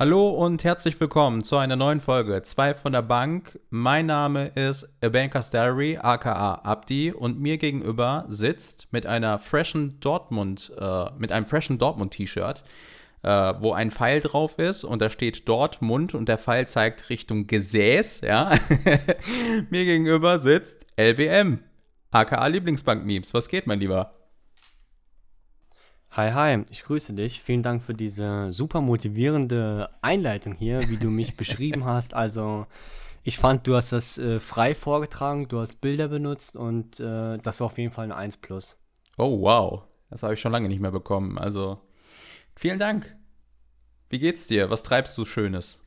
Hallo und herzlich willkommen zu einer neuen Folge 2 von der Bank. Mein Name ist A Banker's Diary, aka Abdi, und mir gegenüber sitzt mit einer freshen Dortmund, äh, mit einem freshen Dortmund-T-Shirt, äh, wo ein Pfeil drauf ist und da steht Dortmund und der Pfeil zeigt Richtung Gesäß, ja. mir gegenüber sitzt LBM, aka Lieblingsbank-Memes. Was geht, mein Lieber? Hi, hi, ich grüße dich. Vielen Dank für diese super motivierende Einleitung hier, wie du mich beschrieben hast. Also, ich fand, du hast das äh, frei vorgetragen, du hast Bilder benutzt und äh, das war auf jeden Fall ein 1 plus. Oh, wow. Das habe ich schon lange nicht mehr bekommen. Also, vielen Dank. Wie geht's dir? Was treibst du Schönes?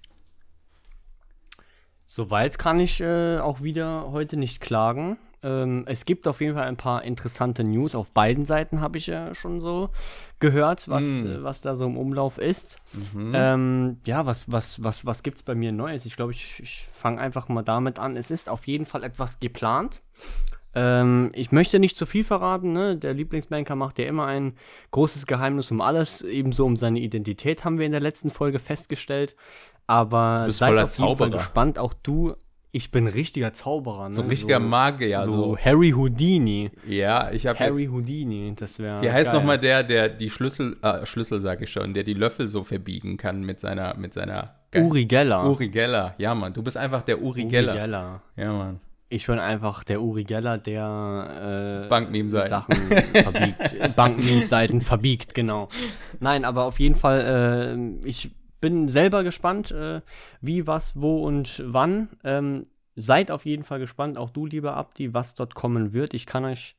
Soweit kann ich äh, auch wieder heute nicht klagen. Ähm, es gibt auf jeden Fall ein paar interessante News. Auf beiden Seiten habe ich ja schon so gehört, was, mm. äh, was da so im Umlauf ist. Mhm. Ähm, ja, was, was, was, was gibt es bei mir Neues? Ich glaube, ich, ich fange einfach mal damit an. Es ist auf jeden Fall etwas geplant. Ähm, ich möchte nicht zu viel verraten, ne? Der Lieblingsbanker macht ja immer ein großes Geheimnis um alles, ebenso um seine Identität, haben wir in der letzten Folge festgestellt. Aber seid auf jeden Fall gespannt, auch du ich bin richtiger Zauberer, ne? So ein richtiger so, Magier. So, so, Harry Houdini. Ja, ich habe Harry jetzt, Houdini, das wäre. Wie heißt nochmal der, der die Schlüssel, äh, Schlüssel sag ich schon, der die Löffel so verbiegen kann mit seiner, mit seiner. Uri Geller. Uri Geller, ja, Mann. Du bist einfach der Uri, Uri Geller. Geller. Ja, Mann. Ich bin einfach der Uri Geller, der äh, Bankmeme-Seiten Sachen verbiegt. Bankmeme-Seiten verbiegt, genau. Nein, aber auf jeden Fall, äh, ich bin selber gespannt, äh, wie, was, wo und wann. Ähm, seid auf jeden Fall gespannt, auch du, lieber Abdi, was dort kommen wird. Ich kann euch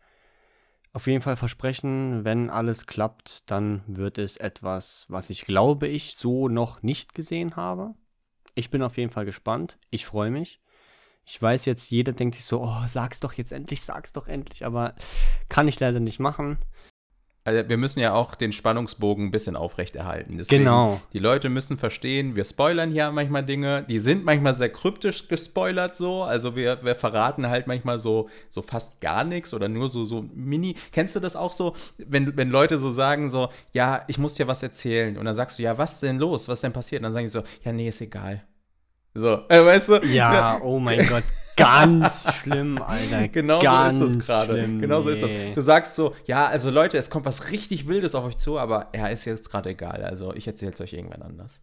auf jeden Fall versprechen, wenn alles klappt, dann wird es etwas, was ich glaube ich so noch nicht gesehen habe. Ich bin auf jeden Fall gespannt. Ich freue mich. Ich weiß jetzt, jeder denkt sich so, oh, sag's doch jetzt endlich, sag's doch endlich, aber kann ich leider nicht machen. Also wir müssen ja auch den Spannungsbogen ein bisschen aufrechterhalten. Deswegen, genau. Die Leute müssen verstehen, wir spoilern hier manchmal Dinge, die sind manchmal sehr kryptisch gespoilert so. Also wir, wir verraten halt manchmal so, so fast gar nichts oder nur so, so mini. Kennst du das auch so, wenn, wenn Leute so sagen so, ja, ich muss dir was erzählen. Und dann sagst du, ja, was denn los? Was denn passiert? Und dann sagen sie so, ja, nee, ist egal. So, äh, weißt du? Ja, oh mein Gott. Ganz schlimm, Alter. Genau Ganz so ist das gerade. Genau so ist das. Du sagst so, ja, also Leute, es kommt was richtig Wildes auf euch zu, aber ja, ist jetzt gerade egal. Also ich erzähle es euch irgendwann anders.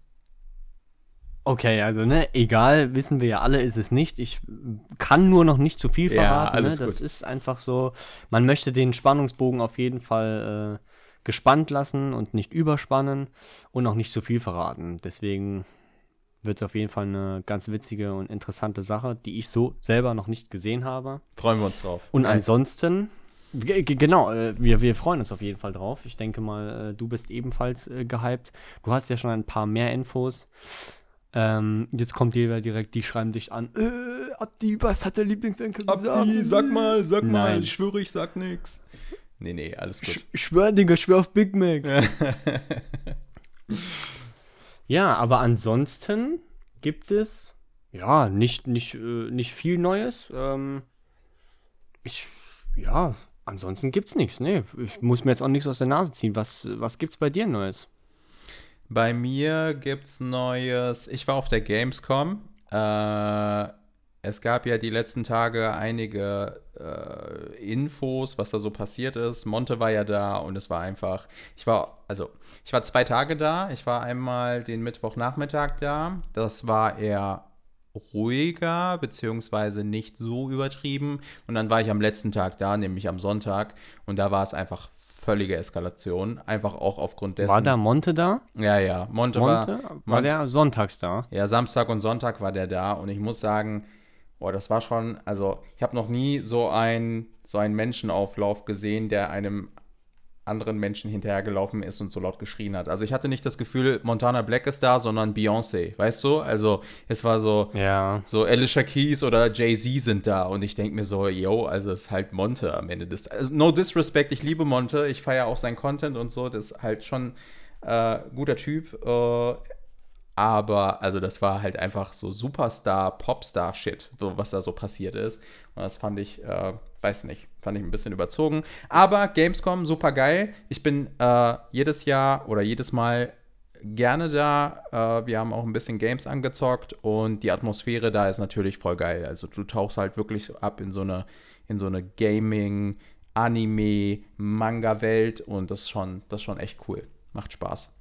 Okay, also ne, egal, wissen wir ja alle, ist es nicht. Ich kann nur noch nicht zu viel verraten. Ja, ne? Das gut. ist einfach so. Man möchte den Spannungsbogen auf jeden Fall äh, gespannt lassen und nicht überspannen und auch nicht zu viel verraten. Deswegen wird es auf jeden Fall eine ganz witzige und interessante Sache, die ich so selber noch nicht gesehen habe. Freuen wir uns drauf. Und ansonsten, genau, äh, wir, wir freuen uns auf jeden Fall drauf. Ich denke mal, äh, du bist ebenfalls äh, gehypt. Du hast ja schon ein paar mehr Infos. Ähm, jetzt kommt jeder direkt, die schreiben dich an. Äh, Abdi, was hat der Lieblingswinkel gesagt? Abdi, sag mal, sag Nein. mal, ich schwöre, ich sag nix. Nee, nee, alles gut. Ich schwör, Digga, ich schwör auf Big Mac. Ja, aber ansonsten gibt es ja nicht, nicht, äh, nicht viel Neues. Ähm, ich, ja, ansonsten gibt es nichts. Nee, ich muss mir jetzt auch nichts aus der Nase ziehen. Was, was es bei dir Neues? Bei mir gibt es Neues. Ich war auf der Gamescom. Äh, es gab ja die letzten Tage einige äh, Infos, was da so passiert ist. Monte war ja da und es war einfach, ich war, also ich war zwei Tage da. Ich war einmal den Mittwochnachmittag da. Das war eher ruhiger, beziehungsweise nicht so übertrieben. Und dann war ich am letzten Tag da, nämlich am Sonntag. Und da war es einfach völlige Eskalation. Einfach auch aufgrund dessen. War da Monte da? Ja, ja. Monte, Monte? war. War der sonntags da? Ja, Samstag und Sonntag war der da. Und ich muss sagen, Boah, das war schon, also ich habe noch nie so, ein, so einen Menschenauflauf gesehen, der einem anderen Menschen hinterhergelaufen ist und so laut geschrien hat. Also ich hatte nicht das Gefühl, Montana Black ist da, sondern Beyoncé, weißt du? Also es war so, ja. so Alicia Keys oder Jay-Z sind da und ich denke mir so, yo, also es ist halt Monte am Ende des, also no disrespect, ich liebe Monte, ich feiere auch sein Content und so, das ist halt schon äh, guter Typ, äh, aber also das war halt einfach so Superstar, Popstar-Shit, so, was da so passiert ist. Und das fand ich, äh, weiß nicht, fand ich ein bisschen überzogen. Aber Gamescom, super geil. Ich bin äh, jedes Jahr oder jedes Mal gerne da. Äh, wir haben auch ein bisschen Games angezockt und die Atmosphäre da ist natürlich voll geil. Also du tauchst halt wirklich ab in so eine, in so eine Gaming, Anime, Manga-Welt und das ist schon, das ist schon echt cool. Macht Spaß.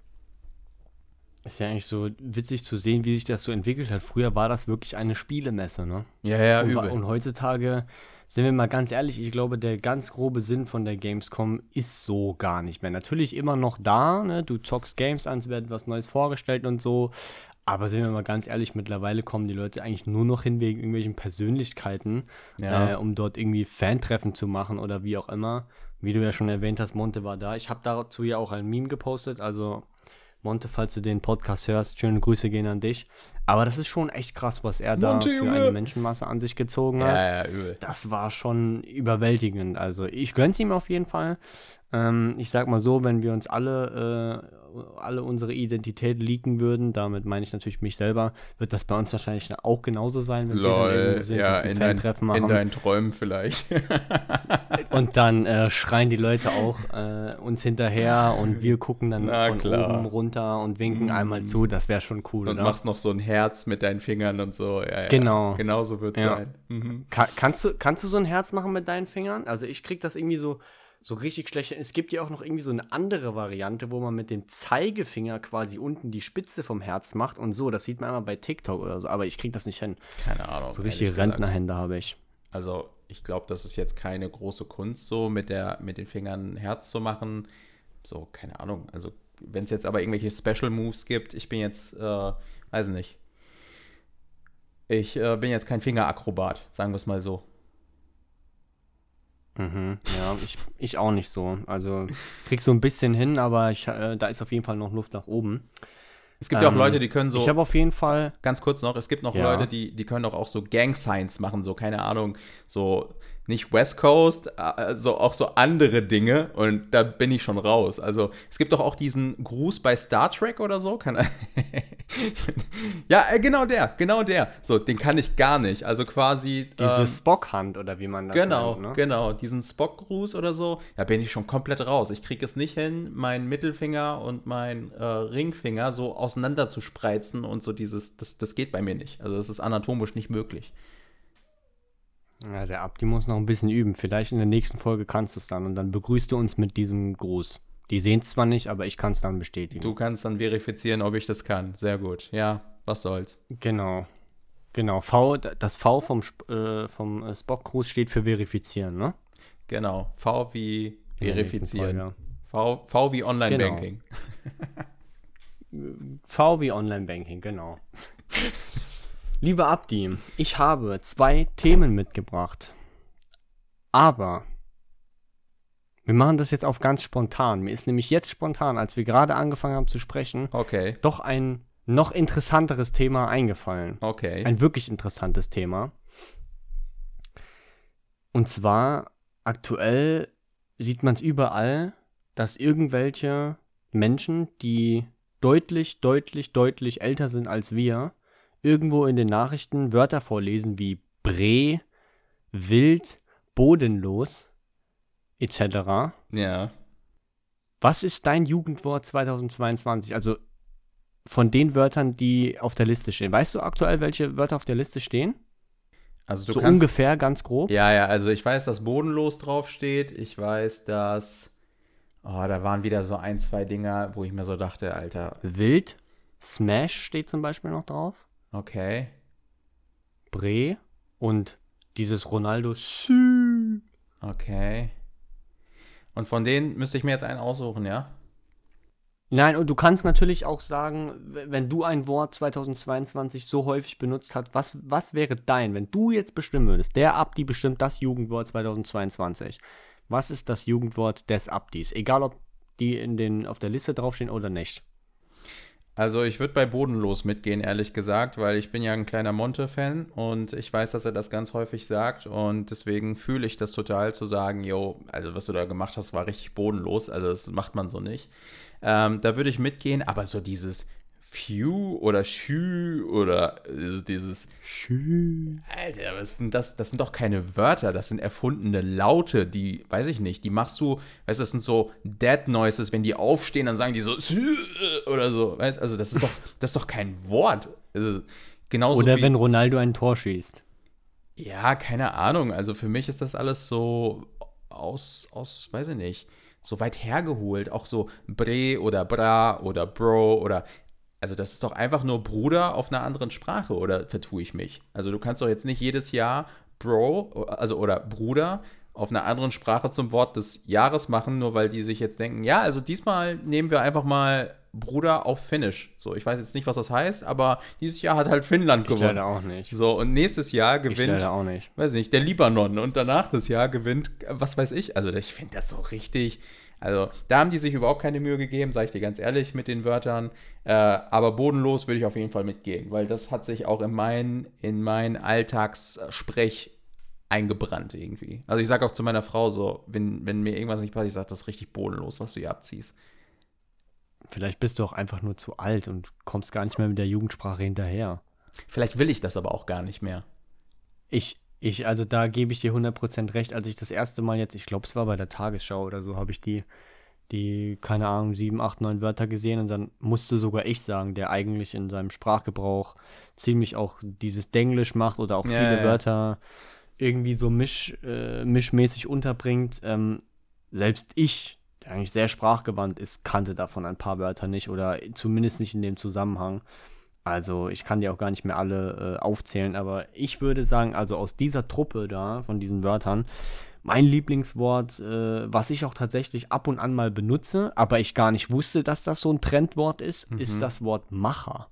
Ist ja eigentlich so witzig zu sehen, wie sich das so entwickelt hat. Früher war das wirklich eine Spielemesse, ne? Ja, ja, und, übel. und heutzutage, sind wir mal ganz ehrlich, ich glaube, der ganz grobe Sinn von der Gamescom ist so gar nicht mehr. Natürlich immer noch da, ne? Du zockst Games an, es wird was Neues vorgestellt und so. Aber sind wir mal ganz ehrlich, mittlerweile kommen die Leute eigentlich nur noch hin wegen irgendwelchen Persönlichkeiten, Ja. äh, um dort irgendwie Fantreffen zu machen oder wie auch immer. Wie du ja schon erwähnt hast, Monte war da. Ich habe dazu ja auch ein Meme gepostet. Also, Monte, falls du den Podcast hörst, schöne Grüße gehen an dich. Aber das ist schon echt krass, was er da Monte, für Junge! eine Menschenmasse an sich gezogen hat. Ja, ja, übel. Das war schon überwältigend. Also ich gönn's ihm auf jeden Fall. Ähm, ich sag mal so, wenn wir uns alle, äh, alle unsere Identität leaken würden, damit meine ich natürlich mich selber, wird das bei uns wahrscheinlich auch genauso sein, wenn wir dann Lol, sind ja, in, dein, in deinen Träumen vielleicht. Und dann äh, schreien die Leute auch äh, uns hinterher und wir gucken dann Na von klar. oben runter und winken Mm. einmal zu. Das wäre schon cool, und oder? machst noch so ein Herz mit deinen Fingern und so. Ja, ja. Genau. Genau so wird es Ja. sein. Mhm. Ka kannst, du, kannst du so ein Herz machen mit deinen Fingern? Also ich krieg das irgendwie so, so richtig schlecht. Es gibt ja auch noch irgendwie so eine andere Variante, wo man mit dem Zeigefinger quasi unten die Spitze vom Herz macht und so. Das sieht man einmal bei TikTok oder so, aber ich krieg das nicht hin. Keine Ahnung. So richtige. Rentnerhände habe ich. Also ich glaube, das ist jetzt keine große Kunst, so mit, der, mit den Fingern ein Herz zu machen. So, keine Ahnung. Also wenn es jetzt aber irgendwelche Special Moves gibt, ich bin jetzt, äh, weiß nicht. Ich äh, bin jetzt kein Fingerakrobat, sagen wir es mal so. Mhm, ja, ich, ich auch nicht so. Also krieg so ein bisschen hin, aber ich, äh, da ist auf jeden Fall noch Luft nach oben. Es gibt ja auch Ähm, Leute, die können so, Ich habe auf jeden Fall. ganz kurz noch, es gibt noch Ja. Leute, die, die können doch auch so Gang Signs machen, so, keine Ahnung, so nicht West Coast, also auch so andere Dinge und da bin ich schon raus. Also es gibt doch auch diesen Gruß bei Star Trek oder so. Kann, ja, äh, genau der, genau der. So, den kann ich gar nicht. Also quasi. Diese ähm, Spock-Hand oder wie man das Genau, nennt, ne? genau. Diesen Spock-Gruß oder so, da bin ich schon komplett raus. Ich kriege es nicht hin, meinen Mittelfinger und meinen äh, Ringfinger so auseinander zu spreizen und so dieses, das, das geht bei mir nicht. Also das ist anatomisch nicht möglich. Ja, der Abdi muss noch ein bisschen üben. Vielleicht in der nächsten Folge kannst du es dann und dann begrüßt du uns mit diesem Gruß. Die sehen es zwar nicht, aber ich kann es dann bestätigen. Du kannst dann verifizieren, ob ich das kann. Sehr gut. Ja, was soll's. Genau. Genau. V, das V vom, äh, vom äh, Spock-Gruß steht für verifizieren, ne? Genau. V wie verifizieren. Folge. V, v wie Online-Banking. V wie Online-Banking, genau. Lieber Abdi, ich habe zwei Themen mitgebracht. Aber wir machen das jetzt auf ganz spontan. Mir ist nämlich jetzt spontan, als wir gerade angefangen haben zu sprechen, Okay, doch ein noch interessanteres Thema eingefallen. okay. Ein wirklich interessantes Thema. Und zwar aktuell sieht man es überall, dass irgendwelche Menschen, die deutlich, deutlich, deutlich älter sind als wir, irgendwo in den Nachrichten Wörter vorlesen wie Bre, wild, bodenlos, etc. ja. Was ist dein Jugendwort 2022? Also von den Wörtern, die auf der Liste stehen. Weißt du aktuell, welche Wörter auf der Liste stehen? Also du so kannst. ungefähr, ganz grob. Ja, ja, also ich weiß, dass bodenlos draufsteht. Ich weiß, dass. Oh, da waren wieder so ein, zwei Dinger, wo ich mir so dachte, Alter, Wild, Smash steht zum Beispiel noch drauf. Okay. Bre und dieses Ronaldo. Sü. Okay. Und von denen müsste ich mir jetzt einen aussuchen, ja? Nein, und du kannst natürlich auch sagen, wenn du ein Wort 2022 so häufig benutzt hast, was, was wäre dein, wenn du jetzt bestimmen würdest, der Abdi bestimmt das Jugendwort 2022. Was ist das Jugendwort des Abdis? Egal, ob die in den, auf der Liste draufstehen oder nicht. Also ich würde bei bodenlos mitgehen, ehrlich gesagt, weil ich bin ja ein kleiner Monte-Fan und ich weiß, dass er das ganz häufig sagt und deswegen fühle ich das total zu sagen, yo, also was du da gemacht hast, war richtig bodenlos, also das macht man so nicht. Ähm, da würde ich mitgehen, aber so dieses Phew oder Schü oder äh, dieses Schön. Alter, was sind das? Das sind doch keine Wörter, das sind erfundene Laute, die, weiß ich nicht, die machst du, weißt du, das sind so Dead Noises, wenn die aufstehen, dann sagen die so oder so. Weißt? Also das ist doch, das ist doch kein Wort. Also, genauso Oder wie, wenn Ronaldo ein Tor schießt. Ja, keine Ahnung. Also für mich ist das alles so aus, aus, weiß ich nicht, so weit hergeholt. Auch so Bre oder Bra oder Bro oder. Also das ist doch einfach nur Bruder auf einer anderen Sprache oder vertue ich mich? Also du kannst doch jetzt nicht jedes Jahr Bro, also oder Bruder auf einer anderen Sprache zum Wort des Jahres machen, nur weil die sich jetzt denken, ja, also diesmal nehmen wir einfach mal Bruder auf Finnisch. So, ich weiß jetzt nicht, was das heißt, aber dieses Jahr hat halt Finnland Ich gewonnen. leider auch nicht. So, und nächstes Jahr Ich gewinnt, leider auch nicht. weiß nicht, der Libanon und danach das Jahr gewinnt, was weiß ich. Also, ich finde das so richtig. Also, da haben die sich überhaupt keine Mühe gegeben, sage ich dir ganz ehrlich, mit den Wörtern. Äh, aber bodenlos würde ich auf jeden Fall mitgehen, weil das hat sich auch in meinen in mein Alltagssprech eingebrannt irgendwie. Also, ich sage auch zu meiner Frau so, wenn, wenn mir irgendwas nicht passt, ich sage, das ist richtig bodenlos, was du hier abziehst. Vielleicht bist du auch einfach nur zu alt und kommst gar nicht mehr mit der Jugendsprache hinterher. Vielleicht will ich das aber auch gar nicht mehr. Ich, ich, also da gebe ich dir 100% recht. Als ich das erste Mal jetzt, ich glaube, es war bei der Tagesschau oder so, habe ich die, die, keine Ahnung, sieben, acht, neun Wörter gesehen und dann musste sogar ich sagen, der eigentlich in seinem Sprachgebrauch ziemlich auch dieses Denglisch macht oder auch Ja, viele ja. Wörter irgendwie so misch, äh, mischmäßig unterbringt. Ähm, selbst ich, eigentlich sehr sprachgewandt ist, kannte davon ein paar Wörter nicht oder zumindest nicht in dem Zusammenhang. Also ich kann die auch gar nicht mehr alle äh, aufzählen, aber ich würde sagen, also aus dieser Truppe da, von diesen Wörtern, mein Lieblingswort, äh, was ich auch tatsächlich ab und an mal benutze, aber ich gar nicht wusste, dass das so ein Trendwort ist, Mhm. ist das Wort Macher.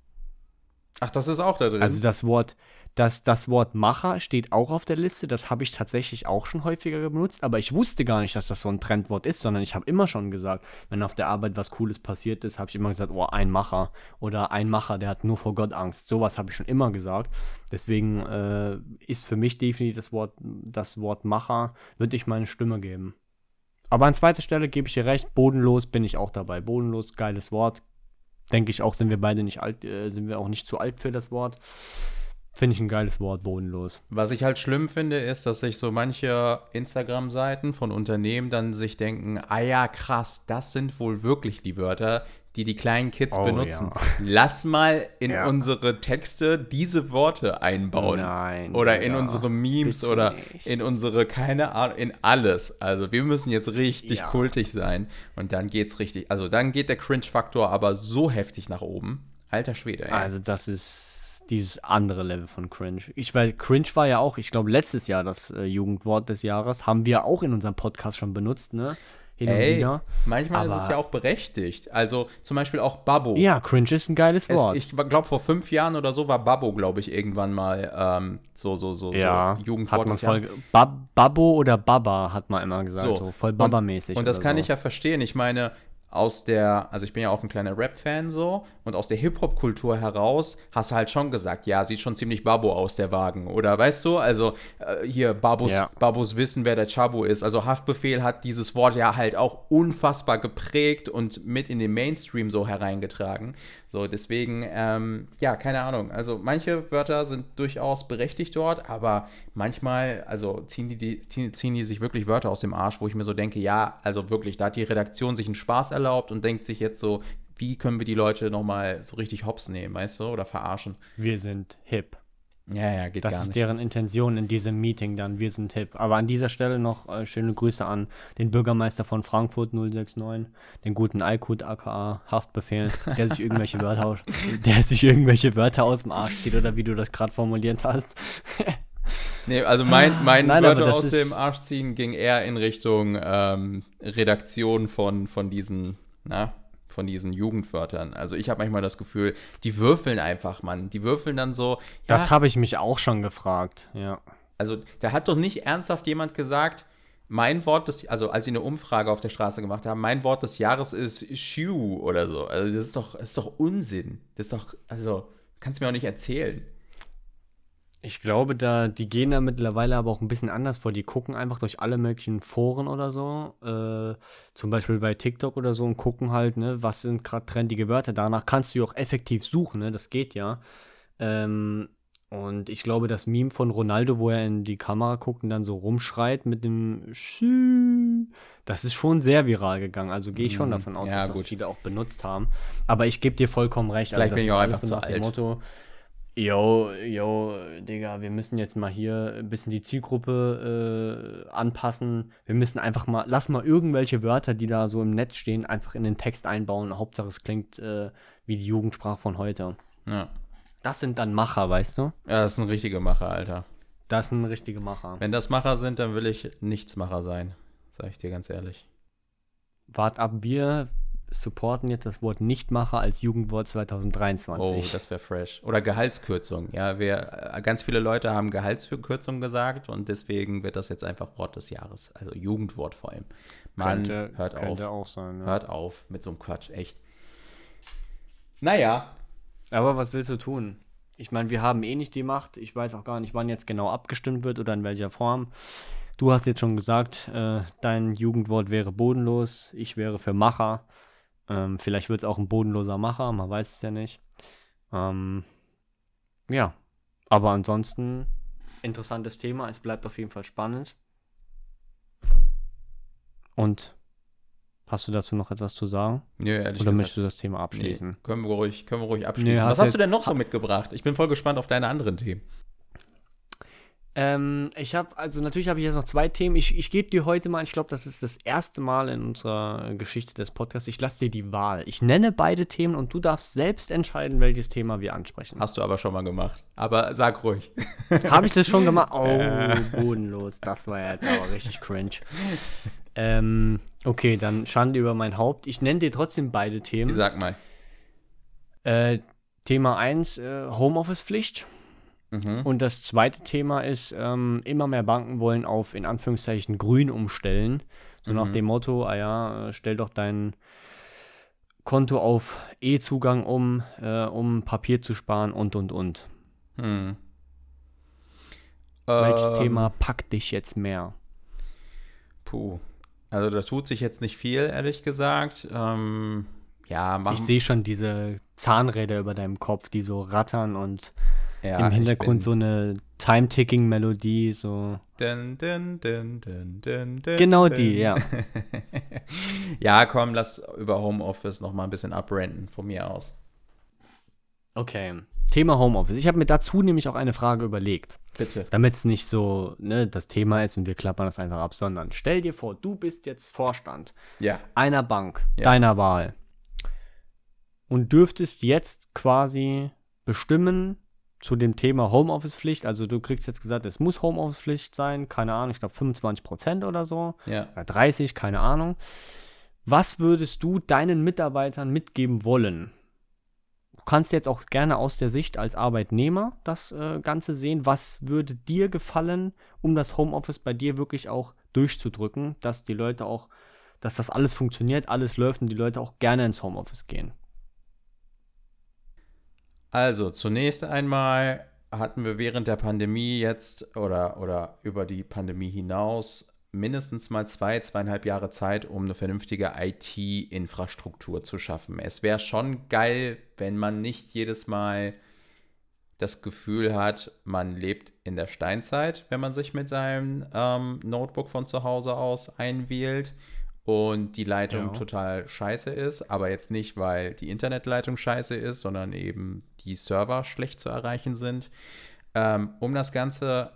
Ach, das ist auch da drin. Also das Wort, das, das Wort Macher steht auch auf der Liste, das habe ich tatsächlich auch schon häufiger benutzt, aber ich wusste gar nicht, dass das so ein Trendwort ist, sondern ich habe immer schon gesagt, wenn auf der Arbeit was Cooles passiert ist, habe ich immer gesagt, oh, ein Macher oder ein Macher, der hat nur vor Gott Angst. Sowas habe ich schon immer gesagt. Deswegen äh, ist für mich definitiv das Wort, das Wort Macher, würde ich meine Stimme geben. Aber an zweiter Stelle gebe ich dir recht, bodenlos bin ich auch dabei. Bodenlos, geiles Wort. Denke ich auch, sind wir beide nicht alt, äh, sind wir auch nicht zu alt für das Wort. Finde ich ein geiles Wort, bodenlos. Was ich halt schlimm finde, ist, dass sich so manche Instagram-Seiten von Unternehmen dann sich denken, ah ja, krass, das sind wohl wirklich die Wörter, die die kleinen Kids Oh, benutzen. ja. Lass mal in Ja. unsere Texte diese Worte einbauen. Nein, Oder in unsere Memes bitte oder nicht. in unsere, keine Ahnung, in alles. Also wir müssen jetzt richtig Ja. kultig sein. Und dann geht's richtig, also dann geht der Cringe-Faktor aber so heftig nach oben. Alter Schwede, ey. Also das ist dieses andere Level von Cringe. Ich weiß, Cringe war ja auch, ich glaube, letztes Jahr das äh, Jugendwort des Jahres. Haben wir auch in unserem Podcast schon benutzt, ne? Hin und Ey, manchmal ist es Aber- ja auch berechtigt. Also zum Beispiel auch Babbo. Ja, Cringe ist ein geiles Es, Wort. ich glaube, vor fünf Jahren oder so war Babbo, glaube ich, irgendwann mal ähm, so, so, so, ja, so Jugendwort des Jahres. Bab Babbo oder Baba hat man immer gesagt, so, So. voll Baba-mäßig. Und das oder kann so. ich ja verstehen. Ich meine, aus der, also ich bin ja auch ein kleiner Rap-Fan so, und aus der Hip-Hop-Kultur heraus hast du halt schon gesagt, ja, sieht schon ziemlich Babo aus, der Wagen. Oder weißt du, also äh, hier, Babos, Ja. Babos wissen, wer der Chabu ist. Also Haftbefehl hat dieses Wort ja halt auch unfassbar geprägt und mit in den Mainstream so hereingetragen. So, deswegen, ähm, ja, keine Ahnung. Also manche Wörter sind durchaus berechtigt dort, aber manchmal, also ziehen die, die, ziehen- die sich wirklich Wörter aus dem Arsch, wo ich mir so denke, ja, also wirklich, da hat die Redaktion sich einen Spaß erlaubt und denkt sich jetzt so, wie können wir die Leute nochmal so richtig hops nehmen, weißt du, oder verarschen. Wir sind hip. Ja, ja, geht Das gar ist nicht. deren Intention in diesem Meeting dann. Wir sind hip. Aber an dieser Stelle noch äh, schöne Grüße an den Bürgermeister von Frankfurt 069, den guten Aykut aka Haftbefehl, der sich irgendwelche Wörter aus, der sich irgendwelche Wörter aus dem Arsch zieht oder wie du das gerade formuliert hast. Nee, also mein, mein Nein, Wörter das aus ist- dem Arsch ziehen ging eher in Richtung ähm, Redaktion von, von diesen, na, von diesen Jugendwörtern. Also ich habe manchmal das Gefühl, die würfeln einfach, Mann. Die würfeln dann so. Das ja, habe ich mich auch schon gefragt. Ja. also da hat doch nicht ernsthaft jemand gesagt, mein Wort des, also als sie eine Umfrage auf der Straße gemacht haben, mein Wort des Jahres ist Shoe oder so. Also das ist doch, das ist doch Unsinn. Das ist doch, also kannst du mir auch nicht erzählen. Ich glaube, da, die gehen da mittlerweile aber auch ein bisschen anders vor. Die gucken einfach durch alle möglichen Foren oder so, äh, zum Beispiel bei TikTok oder so und gucken halt, ne, was sind gerade trendige Wörter. Danach kannst du ja auch effektiv suchen, ne, das geht ja. Ähm, und ich glaube, das Meme von Ronaldo, wo er in die Kamera guckt und dann so rumschreit mit dem Schü Das ist schon sehr viral gegangen. Also gehe ich schon Mhm. davon aus, Ja, dass das gut. viele auch benutzt haben. Aber ich gebe dir vollkommen recht. Vielleicht das bin ich auch einfach zu alt. Motto, yo, yo, Digga, wir müssen jetzt mal hier ein bisschen die Zielgruppe äh, anpassen. Wir müssen einfach mal, lass mal irgendwelche Wörter, die da so im Netz stehen, einfach in den Text einbauen. Hauptsache es klingt äh, wie die Jugendsprache von heute. Ja. Das sind dann Macher, weißt du? ja, das ist ein richtiger Macher, Alter. Das sind richtige Macher. Wenn das Macher sind, dann will ich Nichtsmacher sein. Sag ich dir ganz ehrlich. Wart ab, wir supporten jetzt das Wort Nichtmacher als Jugendwort 2023. Oh, das wäre fresh. Oder Gehaltskürzung. Ja, wir, äh, ganz viele Leute haben Gehaltskürzung gesagt und deswegen wird das jetzt einfach Wort des Jahres. Also Jugendwort vor allem. Mann, könnte, hört könnte auf. auch sein. Ja. Hört auf mit so einem Quatsch, echt. Naja, Aber was willst du tun? Ich meine, wir haben eh nicht die Macht. Ich weiß auch gar nicht, wann jetzt genau abgestimmt wird oder in welcher Form. Du hast jetzt schon gesagt, äh, dein Jugendwort wäre bodenlos. Ich wäre für Macher. Ähm, vielleicht wird es auch ein bodenloser Macher, man weiß es ja nicht. Ähm, ja, aber ansonsten interessantes Thema. Es bleibt auf jeden Fall spannend. Und hast du dazu noch etwas zu sagen? nö, ehrlich Oder gesagt. möchtest du das Thema Nee, abschließen? können wir ruhig, können wir ruhig abschließen. hast Was hast du denn noch so mitgebracht? Ich bin voll gespannt auf deine anderen Themen. Ähm, ich habe, also natürlich habe ich jetzt noch zwei Themen. Ich, ich gebe dir heute mal, ich glaube, das ist das erste Mal in unserer Geschichte des Podcasts. Ich lasse dir die Wahl. Ich nenne beide Themen und du darfst selbst entscheiden, welches Thema wir ansprechen. Hast du aber schon mal gemacht. Aber sag ruhig. Habe ich das schon gemacht? Oh, bodenlos. Das war ja jetzt aber richtig cringe. Ähm, okay, dann Schande über mein Haupt. Ich nenne dir trotzdem beide Themen. Sag mal. Äh, Thema 1, äh, Homeoffice-Pflicht. Mhm. Und das zweite Thema ist, ähm, immer mehr Banken wollen auf in Anführungszeichen grün umstellen. So nach Mhm. dem Motto, ah ja, äh, stell doch dein Konto auf E-Zugang um, äh, um Papier zu sparen und und und. Hm. Welches Ähm, Thema packt dich jetzt mehr? Puh. Also da tut sich jetzt nicht viel, ehrlich gesagt. Ähm, ja, machen Ich sehe schon diese Zahnräder über deinem Kopf, die so rattern und ja, im Hintergrund so eine Time-Ticking-Melodie, so. Dun, dun, dun, dun, dun, dun, Genau dun. die, ja. ja, komm, lass über Homeoffice noch mal ein bisschen abrenten von mir aus. Okay. Thema Homeoffice. Ich habe mir dazu nämlich auch eine Frage überlegt. Bitte. damit es nicht so ne, das Thema ist und wir klappern das einfach ab, sondern stell dir vor, du bist jetzt Vorstand Ja. einer Bank Ja. deiner Wahl und dürftest jetzt quasi bestimmen zu dem Thema Homeoffice-Pflicht. Also du kriegst jetzt gesagt, es muss Homeoffice-Pflicht sein, keine Ahnung, ich glaube 25 Prozent oder so, Ja. oder 30, keine Ahnung. Was würdest du deinen Mitarbeitern mitgeben wollen? Du kannst jetzt auch gerne aus der Sicht als Arbeitnehmer das äh, Ganze sehen. Was würde dir gefallen, um das Homeoffice bei dir wirklich auch durchzudrücken, dass die Leute auch, dass das alles funktioniert, alles läuft und die Leute auch gerne ins Homeoffice gehen? Also, zunächst einmal hatten wir während der Pandemie jetzt oder, oder über die Pandemie hinaus mindestens mal zwei, zweieinhalb Jahre Zeit, um eine vernünftige IT-Infrastruktur zu schaffen. Es wäre schon geil, wenn man nicht jedes Mal das Gefühl hat, man lebt in der Steinzeit, wenn man sich mit seinem ähm, Notebook von zu Hause aus einwählt und die Leitung Ja. total scheiße ist, aber jetzt nicht, weil die Internetleitung scheiße ist, sondern eben die Server schlecht zu erreichen sind. Ähm, um das Ganze,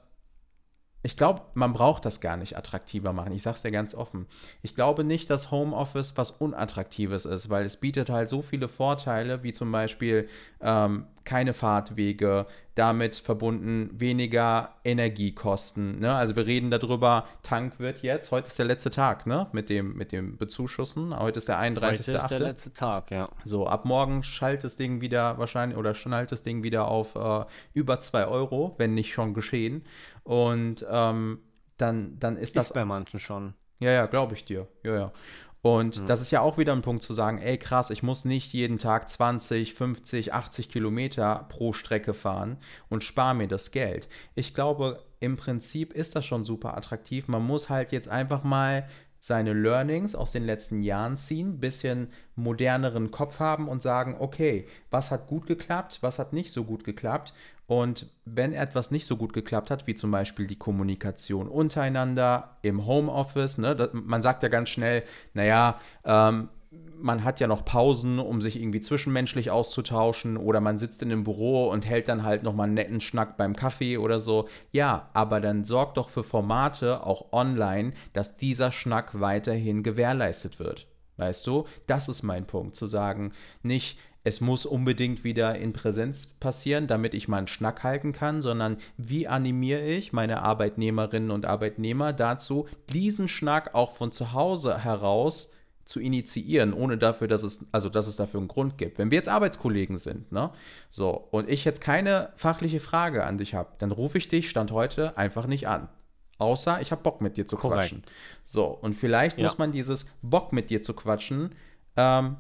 ich glaube, man braucht das gar nicht attraktiver machen. Ich sage es dir ganz offen. Ich glaube nicht, dass Homeoffice was Unattraktives ist, weil es bietet halt so viele Vorteile, wie zum Beispiel ähm, keine Fahrtwege, damit verbunden weniger Energiekosten. Ne? Also wir reden darüber, Tank wird jetzt, heute ist der letzte Tag, ne? Mit dem, mit dem Bezuschussen. Heute ist der Heute ist der 31.8. letzte Tag, ja. So, ab morgen schaltet das Ding wieder wahrscheinlich oder schnallt das Ding wieder auf äh, über 2 Euro, wenn nicht schon geschehen. Und ähm, dann, dann ist das Ist bei manchen schon. ja, ja, glaube ich dir. Ja, ja. Und das ist ja auch wieder ein Punkt zu sagen, ey krass, ich muss nicht jeden Tag 20, 50, 80 Kilometer pro Strecke fahren und spare mir das Geld. Ich glaube, im Prinzip ist das schon super attraktiv. Man muss halt jetzt einfach mal seine Learnings aus den letzten Jahren ziehen, bisschen moderneren Kopf haben und sagen, okay, was hat gut geklappt, was hat nicht so gut geklappt. Und wenn etwas nicht so gut geklappt hat, wie zum Beispiel die Kommunikation untereinander im Homeoffice, ne, man sagt ja ganz schnell, naja, ähm, man hat ja noch Pausen, um sich irgendwie zwischenmenschlich auszutauschen oder man sitzt in einem Büro und hält dann halt nochmal einen netten Schnack beim Kaffee oder so. Ja, aber dann sorgt doch für Formate, auch online, dass dieser Schnack weiterhin gewährleistet wird. Weißt du, das ist mein Punkt, zu sagen, nicht, es muss unbedingt wieder in Präsenz passieren, damit ich mal einen Schnack halten kann, sondern wie animiere ich meine Arbeitnehmerinnen und Arbeitnehmer dazu, diesen Schnack auch von zu Hause heraus zu initiieren, ohne dafür, dass es, also dass es dafür einen Grund gibt. Wenn wir jetzt Arbeitskollegen sind, ne, so, und ich jetzt keine fachliche Frage an dich habe, dann rufe ich dich Stand heute einfach nicht an. Außer ich habe Bock mit dir zu Korrekt. quatschen. So, und vielleicht ja. muss man dieses Bock mit dir zu quatschen ähm,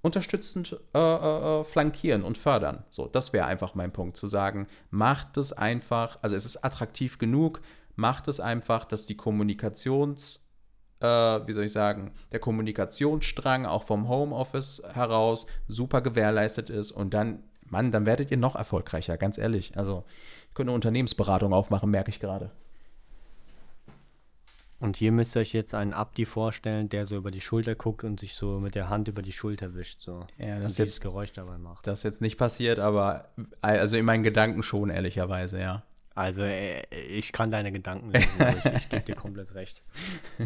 unterstützend äh, äh, äh flankieren und fördern. So, das wäre einfach mein Punkt, zu sagen, macht es einfach, also es ist attraktiv genug, macht es einfach, dass die Kommunikations- äh, wie soll ich sagen, der Kommunikationsstrang auch vom Homeoffice heraus super gewährleistet ist und dann, Mann, dann werdet ihr noch erfolgreicher, ganz ehrlich. Also, ich könnte eine Unternehmensberatung aufmachen, merke ich gerade. Und hier müsst ihr euch jetzt einen Abdi vorstellen, der so über die Schulter guckt und sich so mit der Hand über die Schulter wischt. So. Ja, das und jetzt, Geräusch dabei macht. Das ist jetzt nicht passiert, aber also in meinen Gedanken schon, ehrlicherweise, ja. Also äh, ich kann deine Gedanken lesen, ich, ich gebe dir komplett recht.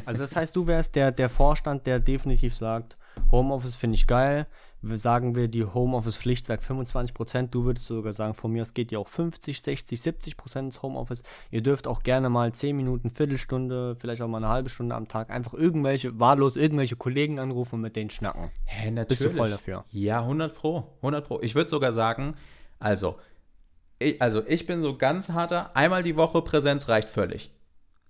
Also das heißt, du wärst der, der Vorstand, der definitiv sagt, Homeoffice finde ich geil. Wir sagen wir, die Homeoffice-Pflicht sagt 25 Prozent. Du würdest sogar sagen, von mir aus geht ja auch 50, 60, 70 Prozent ins Homeoffice. Ihr dürft auch gerne mal 10 Minuten, Viertelstunde, vielleicht auch mal eine halbe Stunde am Tag einfach irgendwelche, wahllos irgendwelche Kollegen anrufen und mit denen schnacken. Hä, natürlich. Bist du voll dafür? Ja, 100 Pro, 100 Pro. Ich würde sogar sagen, also ich, also ich bin so ganz harter, einmal die Woche Präsenz reicht völlig.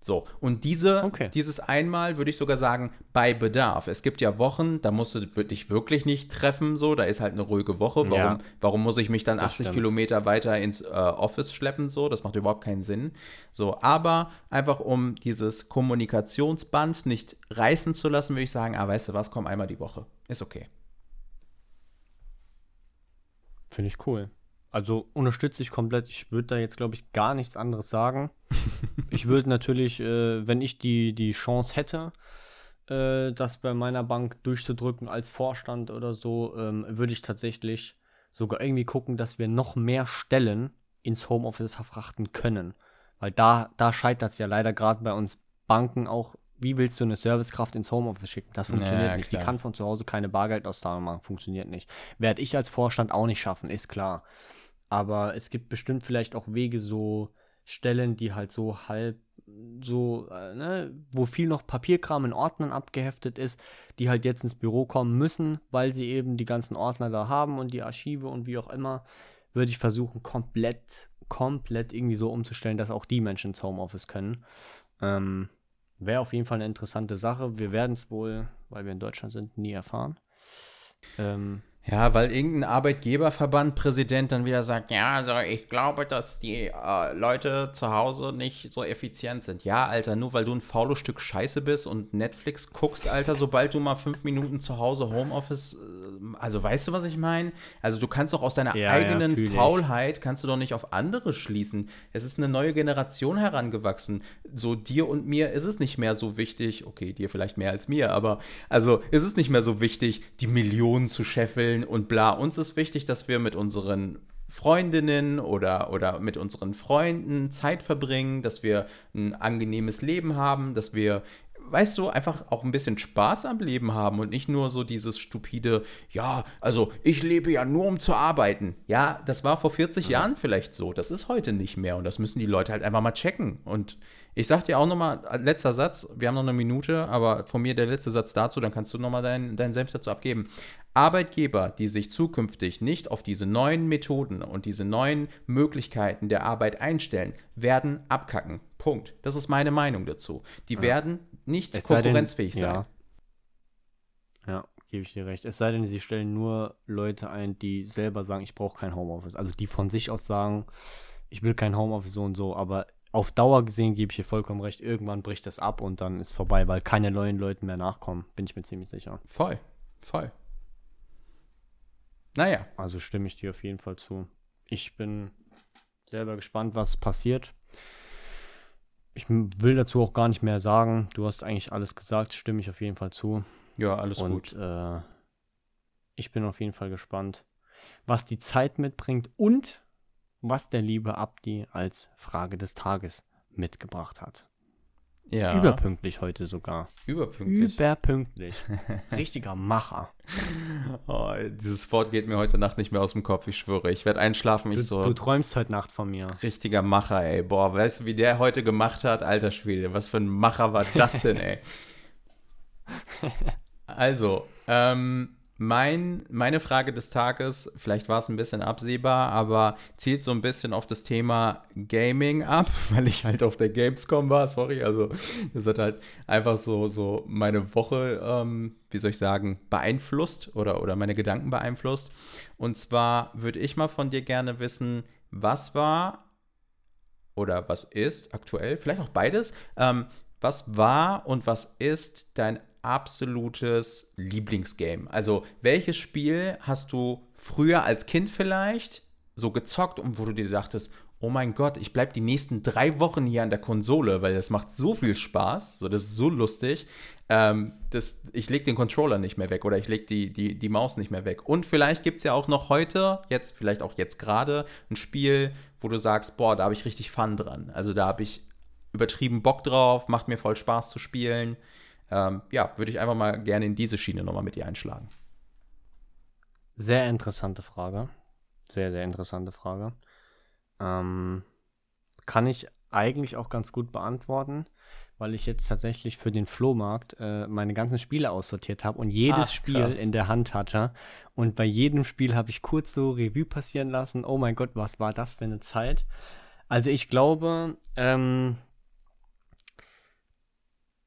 So, und diese, okay. dieses einmal würde ich sogar sagen, bei Bedarf. Es gibt ja Wochen, da musst du dich wirklich nicht treffen, so, da ist halt eine ruhige Woche. Warum, ja. warum muss ich mich dann 80 stimmt. Kilometer weiter ins äh, Office schleppen, so? Das macht überhaupt keinen Sinn. So, aber einfach um dieses Kommunikationsband nicht reißen zu lassen, würde ich sagen, ah, weißt du was, komm einmal die Woche. Ist okay. Finde ich cool. Also unterstütze ich komplett. Ich würde da jetzt, glaube ich, gar nichts anderes sagen. ich würde natürlich, äh, wenn ich die, die Chance hätte, äh, das bei meiner Bank durchzudrücken als Vorstand oder so, ähm, würde ich tatsächlich sogar irgendwie gucken, dass wir noch mehr Stellen ins Homeoffice verfrachten können. Weil da, da scheitert es ja leider gerade bei uns Banken auch. Wie willst du eine Servicekraft ins Homeoffice schicken? Das funktioniert ja, nicht. Klar. Die kann von zu Hause keine Bargeldauszahlung machen. Funktioniert nicht. Werde ich als Vorstand auch nicht schaffen, ist klar. Aber es gibt bestimmt vielleicht auch Wege, so Stellen, die halt so halb, so, äh, ne, wo viel noch Papierkram in Ordnern abgeheftet ist, die halt jetzt ins Büro kommen müssen, weil sie eben die ganzen Ordner da haben und die Archive und wie auch immer, würde ich versuchen, komplett, komplett irgendwie so umzustellen, dass auch die Menschen ins Homeoffice können. Ähm, Wäre auf jeden Fall eine interessante Sache. Wir werden es wohl, weil wir in Deutschland sind, nie erfahren. Ähm, ja, weil irgendein Arbeitgeberverband-Präsident dann wieder sagt, ja, also ich glaube, dass die äh, Leute zu Hause nicht so effizient sind. Ja, Alter, nur weil du ein faules Stück Scheiße bist und Netflix guckst, Alter, sobald du mal fünf Minuten zu Hause Homeoffice, äh, also weißt du, was ich meine? Also du kannst doch aus deiner ja, eigenen ja, Faulheit, kannst du doch nicht auf andere schließen. Es ist eine neue Generation herangewachsen. So dir und mir ist es nicht mehr so wichtig, okay, dir vielleicht mehr als mir, aber also ist es nicht mehr so wichtig, die Millionen zu scheffeln und bla. Uns ist wichtig, dass wir mit unseren Freundinnen oder, oder mit unseren Freunden Zeit verbringen, dass wir ein angenehmes Leben haben, dass wir, weißt du, einfach auch ein bisschen Spaß am Leben haben und nicht nur so dieses stupide, ja, also ich lebe ja nur um zu arbeiten. Ja, das war vor 40 ja. Jahren vielleicht so, das ist heute nicht mehr und das müssen die Leute halt einfach mal checken. Und ich sag dir auch nochmal, letzter Satz, wir haben noch eine Minute, aber von mir der letzte Satz dazu, dann kannst du nochmal deinen dein Senf dazu abgeben. Arbeitgeber, die sich zukünftig nicht auf diese neuen Methoden und diese neuen Möglichkeiten der Arbeit einstellen, werden abkacken. Punkt. Das ist meine Meinung dazu. Die ja. werden nicht es konkurrenzfähig denn, sein. Ja. ja, gebe ich dir recht. Es sei denn, sie stellen nur Leute ein, die selber sagen, ich brauche kein Homeoffice. Also die von sich aus sagen, ich will kein Homeoffice so und so, aber auf Dauer gesehen gebe ich hier vollkommen recht. Irgendwann bricht das ab und dann ist vorbei, weil keine neuen Leute mehr nachkommen. Bin ich mir ziemlich sicher. Voll, voll. Naja. Also stimme ich dir auf jeden Fall zu. Ich bin selber gespannt, was passiert. Ich will dazu auch gar nicht mehr sagen. Du hast eigentlich alles gesagt, stimme ich auf jeden Fall zu. Ja, alles und, gut. Äh, ich bin auf jeden Fall gespannt, was die Zeit mitbringt und was der liebe Abdi als Frage des Tages mitgebracht hat. Ja. Überpünktlich heute sogar. Überpünktlich. Überpünktlich. Richtiger Macher. Oh, dieses Wort geht mir heute Nacht nicht mehr aus dem Kopf, ich schwöre. Ich werde einschlafen, Du, ich so. du träumst heute Nacht von mir. Richtiger Macher, ey. Boah, weißt du, wie der heute gemacht hat? Alter Schwede, was für ein Macher war das denn, ey? Also, ähm, mein, meine Frage des Tages, vielleicht war es ein bisschen absehbar, aber zielt so ein bisschen auf das Thema Gaming ab, weil ich halt auf der Gamescom war, sorry, also das hat halt einfach so, so meine Woche, ähm, wie soll ich sagen, beeinflusst oder, oder meine Gedanken beeinflusst. Und zwar würde ich mal von dir gerne wissen, was war oder was ist aktuell, vielleicht auch beides, ähm, was war und was ist dein absolutes Lieblingsgame? Also, welches Spiel hast du früher als Kind vielleicht so gezockt und wo du dir dachtest, oh mein Gott, ich bleibe die nächsten drei Wochen hier an der Konsole, weil das macht so viel Spaß, so das ist so lustig. Ähm, das, ich lege den Controller nicht mehr weg oder ich lege die, die, die Maus nicht mehr weg. Und vielleicht gibt es ja auch noch heute, jetzt, vielleicht auch jetzt gerade, ein Spiel, wo du sagst, boah, da habe ich richtig Fun dran. Also da habe ich übertrieben Bock drauf, macht mir voll Spaß zu spielen. Ähm, ja, würde ich einfach mal gerne in diese Schiene nochmal mit dir einschlagen. Sehr interessante Frage. Sehr, sehr interessante Frage. Ähm, kann ich eigentlich auch ganz gut beantworten, weil ich jetzt tatsächlich für den Flohmarkt äh, meine ganzen Spiele aussortiert habe und jedes Ach, Spiel krass. in der Hand hatte. Und bei jedem Spiel habe ich kurz so Revue passieren lassen. Oh mein Gott, was war das für eine Zeit? Also ich glaube, ähm,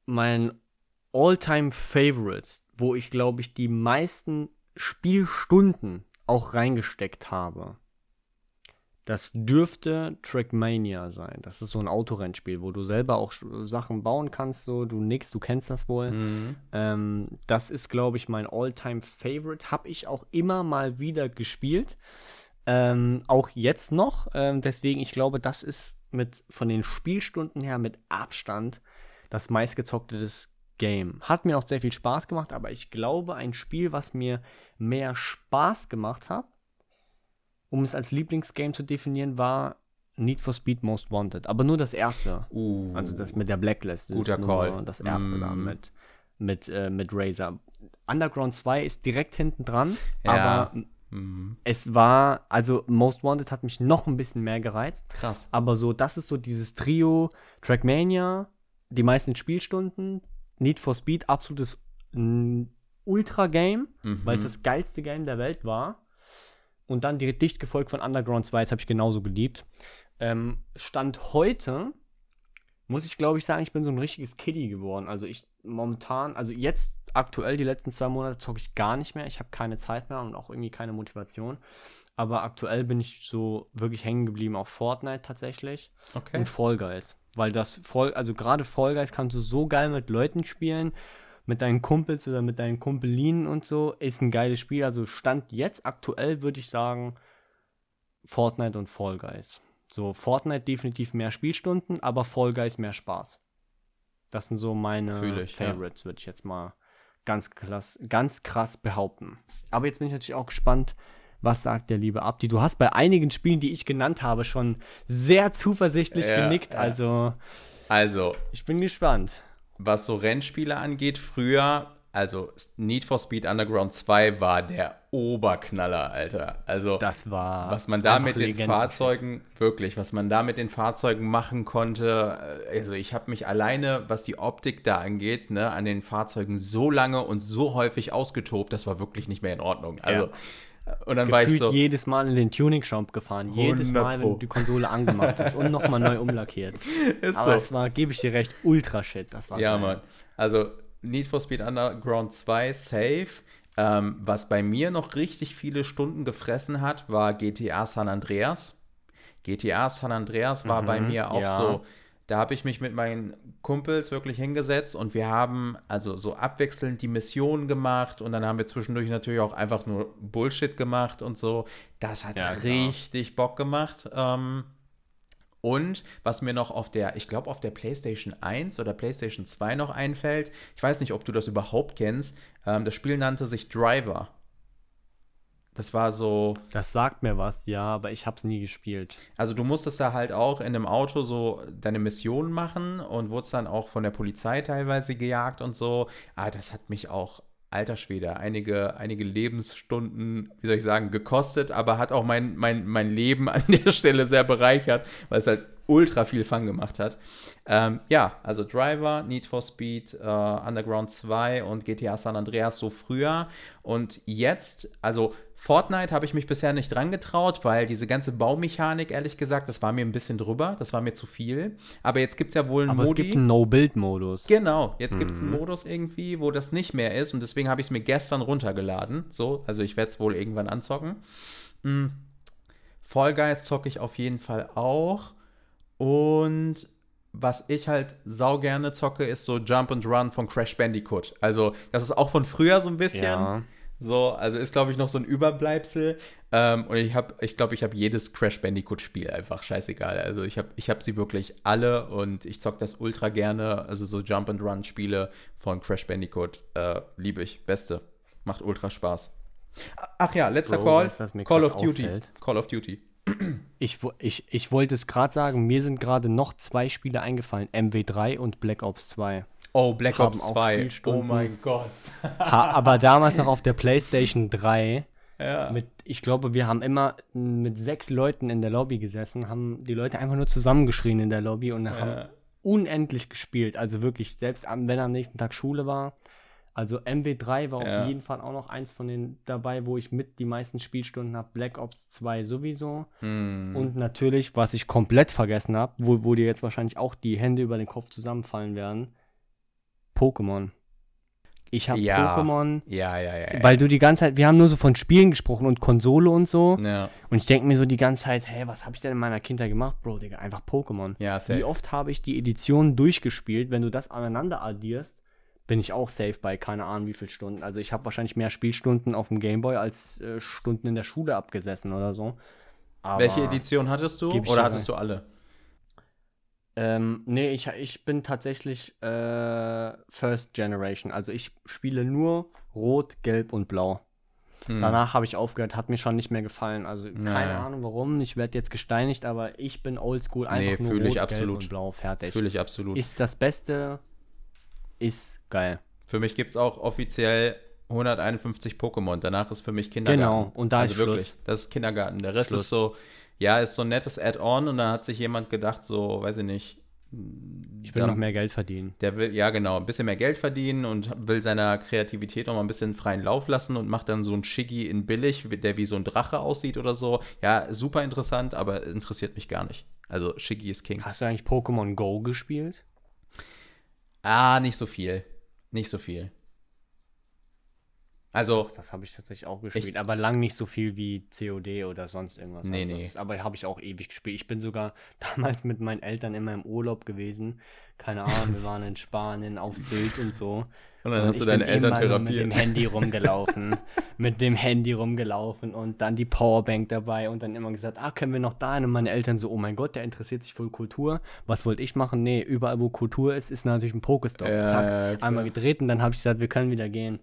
mein All-Time Favorite, wo ich glaube ich die meisten Spielstunden auch reingesteckt habe. Das dürfte Trackmania sein. Das ist so ein Autorennspiel, wo du selber auch Sachen bauen kannst. So, du nix, du kennst das wohl. Mhm. Ähm, das ist, glaube ich, mein All-Time Favorite. Habe ich auch immer mal wieder gespielt. Ähm, auch jetzt noch. Ähm, deswegen, ich glaube, das ist mit von den Spielstunden her mit Abstand das meistgezockte des Game. Hat mir auch sehr viel Spaß gemacht, aber ich glaube, ein Spiel, was mir mehr Spaß gemacht hat, um es als Lieblingsgame zu definieren, war Need for Speed Most Wanted. Aber nur das erste. Uh, Also das mit der Blacklist Guter Call. das erste da Mm. mit, mit, äh, mit Razer. Underground 2 ist direkt hinten dran, Ja. aber mhm. es war, also Most Wanted hat mich noch ein bisschen mehr gereizt. krass. Aber so, das ist so dieses Trio, Trackmania, die meisten Spielstunden, Need for Speed, absolutes Ultra-Game, Mhm. weil es das geilste Game der Welt war. Und dann dicht gefolgt von Underground 2, das habe ich genauso geliebt. Ähm, Stand heute muss ich, glaube ich, sagen, ich bin so ein richtiges Kiddie geworden. Also ich momentan, also jetzt aktuell, die letzten zwei Monate zocke ich gar nicht mehr. Ich habe keine Zeit mehr und auch irgendwie keine Motivation. Aber aktuell bin ich so wirklich hängen geblieben auf Fortnite tatsächlich Okay. und Fall Guys. Weil das voll, also gerade Fall Guys kannst du so geil mit Leuten spielen, mit deinen Kumpels oder mit deinen Kumpelinen und so, ist ein geiles Spiel. Also Stand jetzt aktuell würde ich sagen Fortnite und Fall Guys. So, Fortnite definitiv mehr Spielstunden, aber Fall Guys mehr Spaß. Das sind so meine ich, ja. Favorites, würde ich jetzt mal ganz krass, ganz krass behaupten. Aber jetzt bin ich natürlich auch gespannt, was sagt der liebe Abdi? Du hast bei einigen Spielen, die ich genannt habe, schon sehr zuversichtlich Ja, genickt. ja. Also, Also, ich bin gespannt. was so Rennspiele angeht, früher, also Need for Speed Underground 2 war der Oberknaller, Alter. Also, Das war. was man da mit den legendär. Fahrzeugen, wirklich, was man da mit den Fahrzeugen machen konnte, also ich habe mich alleine, was die Optik da angeht, ne, an den Fahrzeugen so lange und so häufig ausgetobt, das war wirklich nicht mehr in Ordnung. Also, und dann war ich Gefühlt so, jedes Mal in den Tuning-Shop gefahren. Jedes 100 Mal, wenn du die Konsole angemacht hast und nochmal neu umlackiert. ist Aber so. es war, gebe ich dir recht, Ultra-Shit. Das war Ja, geil. Mann. Also Need for Speed Underground 2 safe. Ähm, was bei mir noch richtig viele Stunden gefressen hat, war GTA San Andreas. GTA San Andreas war Mhm, bei mir auch ja. so, da habe ich mich mit meinen Kumpels wirklich hingesetzt und wir haben also so abwechselnd die Missionen gemacht und dann haben wir zwischendurch natürlich auch einfach nur Bullshit gemacht und so. Das hat Ja, klar. richtig Bock gemacht. Ähm, und was mir noch auf der, ich glaube auf der PlayStation 1 oder PlayStation 2 noch einfällt, ich weiß nicht, ob du das überhaupt kennst, ähm, das Spiel nannte sich Driver. Das war so, Das sagt mir was, ja, aber ich hab's nie gespielt. also du musstest da halt auch in einem Auto so deine Mission machen und wurdest dann auch von der Polizei teilweise gejagt und so. Ah, das hat mich auch, alter Schwede, einige, einige Lebensstunden, wie soll ich sagen, gekostet, aber hat auch mein, mein, mein Leben an der Stelle sehr bereichert, weil es halt ultra viel Fun gemacht hat. Ähm, ja, also Driver, Need for Speed, äh, Underground 2 und GTA San Andreas so früher. Und jetzt, also Fortnite habe ich mich bisher nicht dran getraut, weil diese ganze Baumechanik, ehrlich gesagt, das war mir ein bisschen drüber, das war mir zu viel. Aber jetzt gibt es ja wohl einen Aber Modi. es gibt einen No-Build-Modus. Genau, jetzt gibt es einen Modus irgendwie, wo das nicht mehr ist und deswegen habe ich es mir gestern runtergeladen. So, also ich werde es wohl irgendwann anzocken. Mm. Fall Guys zocke ich auf jeden Fall auch. Und was ich halt sau gerne zocke, ist so Jump and Run von Crash Bandicoot. Also, das ist auch von früher so ein bisschen. Ja. So, also ist, glaube ich, noch so ein Überbleibsel. Ähm, und ich habe, ich glaube, ich habe jedes Crash Bandicoot-Spiel einfach scheißegal. Also ich habe ich hab sie wirklich alle und ich zocke das ultra gerne. Also so Jump and Run-Spiele von Crash Bandicoot äh, liebe ich. Beste. Macht ultra Spaß. Ach ja, letzter Bro, Call. Call of Duty. auffällt? Call of Duty. Ich, ich, ich wollte es gerade sagen, mir sind gerade noch zwei Spiele eingefallen, MW3 und Black Ops 2. Oh, Black Haben Ops auch 2. Oh mein Gott. Ha, aber damals noch auf der PlayStation 3. Ja. Mit, ich glaube, wir haben immer mit sechs Leuten in der Lobby gesessen, haben die Leute einfach nur zusammengeschrien in der Lobby und haben unendlich gespielt. Also wirklich, selbst wenn am nächsten Tag Schule war. Also MW3 war Ja. auf jeden Fall auch noch eins von den dabei, wo ich mit die meisten Spielstunden habe. Black Ops 2 sowieso. Hm. Und natürlich, was ich komplett vergessen habe, wo, wo dir jetzt wahrscheinlich auch die Hände über den Kopf zusammenfallen werden, Pokémon. Ich habe Ja. Pokémon, Ja, ja, ja. ja. weil du die ganze Zeit, wir haben nur so von Spielen gesprochen und Konsole und so. ja, Und ich denke mir so die ganze Zeit, hey, was habe ich denn in meiner Kindheit gemacht, Bro, Digga? Einfach Pokémon. ja, safe. Wie oft habe ich die Edition durchgespielt? Wenn du das aneinander addierst, bin ich auch safe bei keine Ahnung wie viel Stunden. Also ich habe wahrscheinlich mehr Spielstunden auf dem Gameboy als äh, Stunden in der Schule abgesessen oder so. Aber, Welche Edition hattest du? Oder hattest du alle? Ähm, nee, ich, ich bin tatsächlich äh, First Generation. Also ich spiele nur Rot, Gelb und Blau. Hm. Danach habe ich aufgehört, hat mir schon nicht mehr gefallen. Also keine Naja. Ahnung warum. Ich werde jetzt gesteinigt, aber ich bin oldschool. Einfach Nee, nur Rot, ich Gelb absolut. und Blau. Fertig. Fühle ich absolut. Ist das Beste, ist geil. Für mich gibt es auch offiziell 151 Pokémon. Danach ist für mich Kindergarten. Genau, und da also ist wirklich, Schluss. das ist Kindergarten. Der Rest Schluss. ist so, ja, ist so ein nettes Add-on und dann hat sich jemand gedacht, so, weiß ich nicht. Ich will dann- noch mehr Geld verdienen. Der will, ja genau, ein bisschen mehr Geld verdienen und will seiner Kreativität noch mal ein bisschen freien Lauf lassen und macht dann so ein Shiggy in billig, der wie so ein Drache aussieht oder so. Ja, super interessant, aber interessiert mich gar nicht. Also Shiggy ist King. Hast du eigentlich Pokémon Go gespielt? Ah, nicht so viel. Nicht so viel. Also, Das habe ich tatsächlich auch gespielt, aber lang nicht so viel wie COD oder sonst irgendwas. Nee, anderes. nee. Aber habe ich auch ewig gespielt. Ich bin sogar damals mit meinen Eltern immer im Urlaub gewesen. Keine Ahnung, wir waren in Spanien auf Sylt und so. und dann Und hast du ich deine Eltern nur mit dem therapiert. Handy rumgelaufen. mit dem Handy rumgelaufen und dann die Powerbank dabei und dann immer gesagt, ah, können wir noch da hin? Und meine Eltern so, oh mein Gott, der interessiert sich für Kultur. Was wollte ich machen? Nee, überall wo Kultur ist, ist natürlich ein Pokestop. Ja, Zack, ja, einmal gedreht und dann habe ich gesagt, wir können wieder gehen.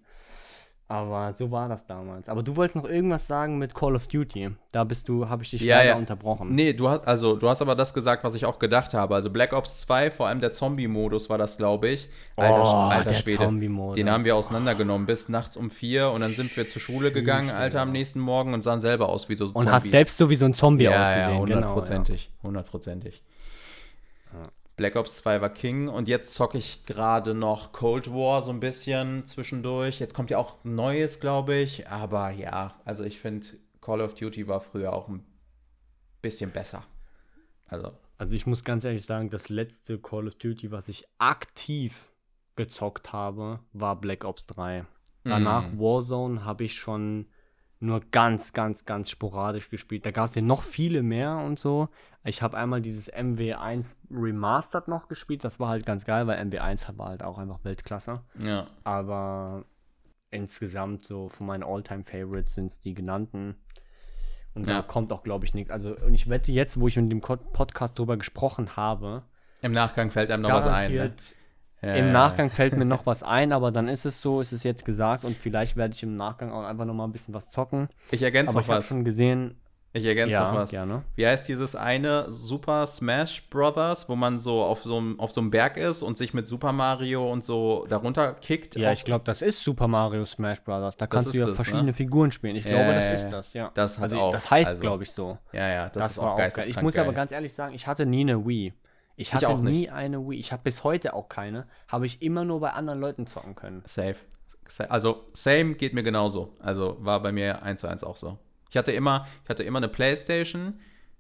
Aber so war das damals. Aber du wolltest noch irgendwas sagen mit Call of Duty. Da bist du, habe ich dich Ja, leider ja. unterbrochen. Nee, du hast, also, du hast aber das gesagt, was ich auch gedacht habe. Also Black Ops 2, vor allem der Zombie-Modus war das, glaube ich. Alter, Oh, alter Schwede. Den haben wir auseinandergenommen bis nachts um vier und dann sind wir zur Schule gegangen, Alter, am nächsten Morgen und sahen selber aus wie so und hast selbst so wie so ein Zombie ja, ausgesehen. ja, genau, ja. hundertprozentig, hundertprozentig. Black Ops 2 war King und jetzt zocke ich gerade noch Cold War so ein bisschen zwischendurch. Jetzt kommt ja auch Neues, glaube ich, aber ja, also ich finde Call of Duty war früher auch ein bisschen besser. Also, Also ich muss ganz ehrlich sagen, das letzte Call of Duty, was ich aktiv gezockt habe, war Black Ops 3. Danach Mhm. Warzone habe ich schon nur ganz, ganz, ganz sporadisch gespielt. Da gab es ja noch viele mehr und so. Ich habe einmal dieses MW1 Remastered noch gespielt. Das war halt ganz geil, weil MW1 war halt auch einfach Weltklasse. Ja. Aber insgesamt so von meinen Alltime favorites sind es die genannten. Und ja. da kommt auch, glaube ich, nichts. Also, und ich wette jetzt, wo ich mit dem Podcast drüber gesprochen habe. Im Nachgang fällt einem noch was ein. Ne? Ja, Im Nachgang fällt mir noch was ein, aber dann ist es so, ist es jetzt gesagt und vielleicht werde ich im Nachgang auch einfach noch mal ein bisschen was zocken. Ich ergänze aber noch ich was. schon gesehen. Ich ergänze ja, noch was. Gerne. Wie heißt dieses eine Super Smash Brothers, wo man so auf so, einem, auf so einem Berg ist und sich mit Super Mario und so darunter kickt? Ja, ich glaube, das ist Super Mario Smash Brothers. Da kannst du ja das, verschiedene ne? Figuren spielen. Ich ja, glaube, das ist das, ja. Das, also, auch, das heißt, also, glaube ich, so. Ja, ja, das, das ist auch geil. Ich muss geil. aber ganz ehrlich sagen, ich hatte nie eine Wii. Ich hatte ich nie eine Wii. Ich habe bis heute auch keine. Habe ich immer nur bei anderen Leuten zocken können. Safe. Also, same geht mir genauso. Also, war bei mir eins zu eins auch so. Ich hatte immer, ich hatte immer eine Playstation.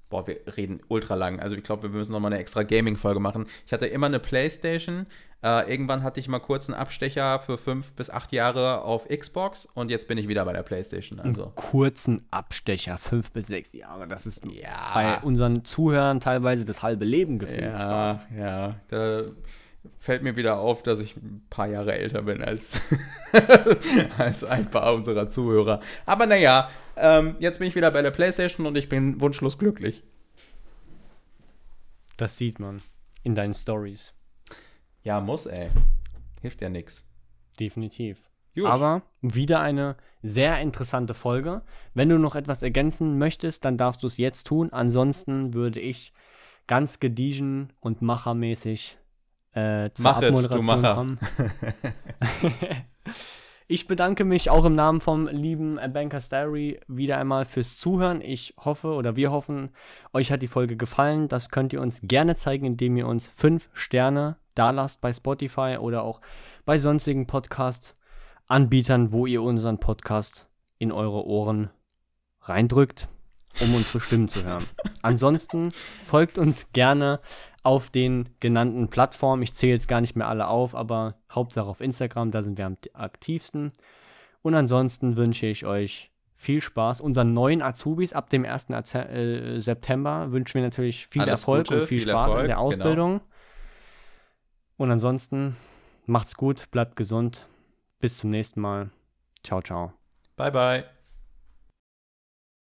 Boah, wir reden ultra lang. Also, ich glaube, wir müssen nochmal eine extra Gaming-Folge machen. Ich hatte immer eine Playstation. Äh, irgendwann hatte ich mal kurz einen Abstecher für fünf bis acht Jahre auf Xbox und jetzt bin ich wieder bei der PlayStation. Also. Einen kurzen Abstecher, fünf bis sechs Jahre. Das ist ja. bei unseren Zuhörern teilweise das halbe Leben gefühlt. Ja, Spaß. ja. Da fällt mir wieder auf, dass ich ein paar Jahre älter bin als, als ein paar unserer Zuhörer. Aber naja, ähm, jetzt bin ich wieder bei der PlayStation und ich bin wunschlos glücklich. Das sieht man in deinen Stories. Ja, muss, ey. Hilft ja nichts. Definitiv. Gut. Aber wieder eine sehr interessante Folge. Wenn du noch etwas ergänzen möchtest, dann darfst du es jetzt tun. Ansonsten würde ich ganz gediegen und machermäßig äh, zur Mach Abmoderation it, kommen. ich bedanke mich auch im Namen vom lieben Bankers Diary wieder einmal fürs Zuhören. Ich hoffe oder wir hoffen, euch hat die Folge gefallen. Das könnt ihr uns gerne zeigen, indem ihr uns fünf Sterne da lasst bei Spotify oder auch bei sonstigen Podcast-Anbietern, wo ihr unseren Podcast in eure Ohren reindrückt, um unsere Stimmen zu hören. Ansonsten folgt uns gerne auf den genannten Plattformen. Ich zähle jetzt gar nicht mehr alle auf, aber Hauptsache auf Instagram, da sind wir am aktivsten. Und ansonsten wünsche ich euch viel Spaß. Unseren neuen Azubis ab dem 1. Äh, September wünschen wir natürlich viel Alles Erfolg Gute, und viel, viel Spaß Erfolg, in der genau. Ausbildung. Genau. Und ansonsten macht's gut, bleibt gesund. Bis zum nächsten Mal. Ciao, ciao. Bye, bye.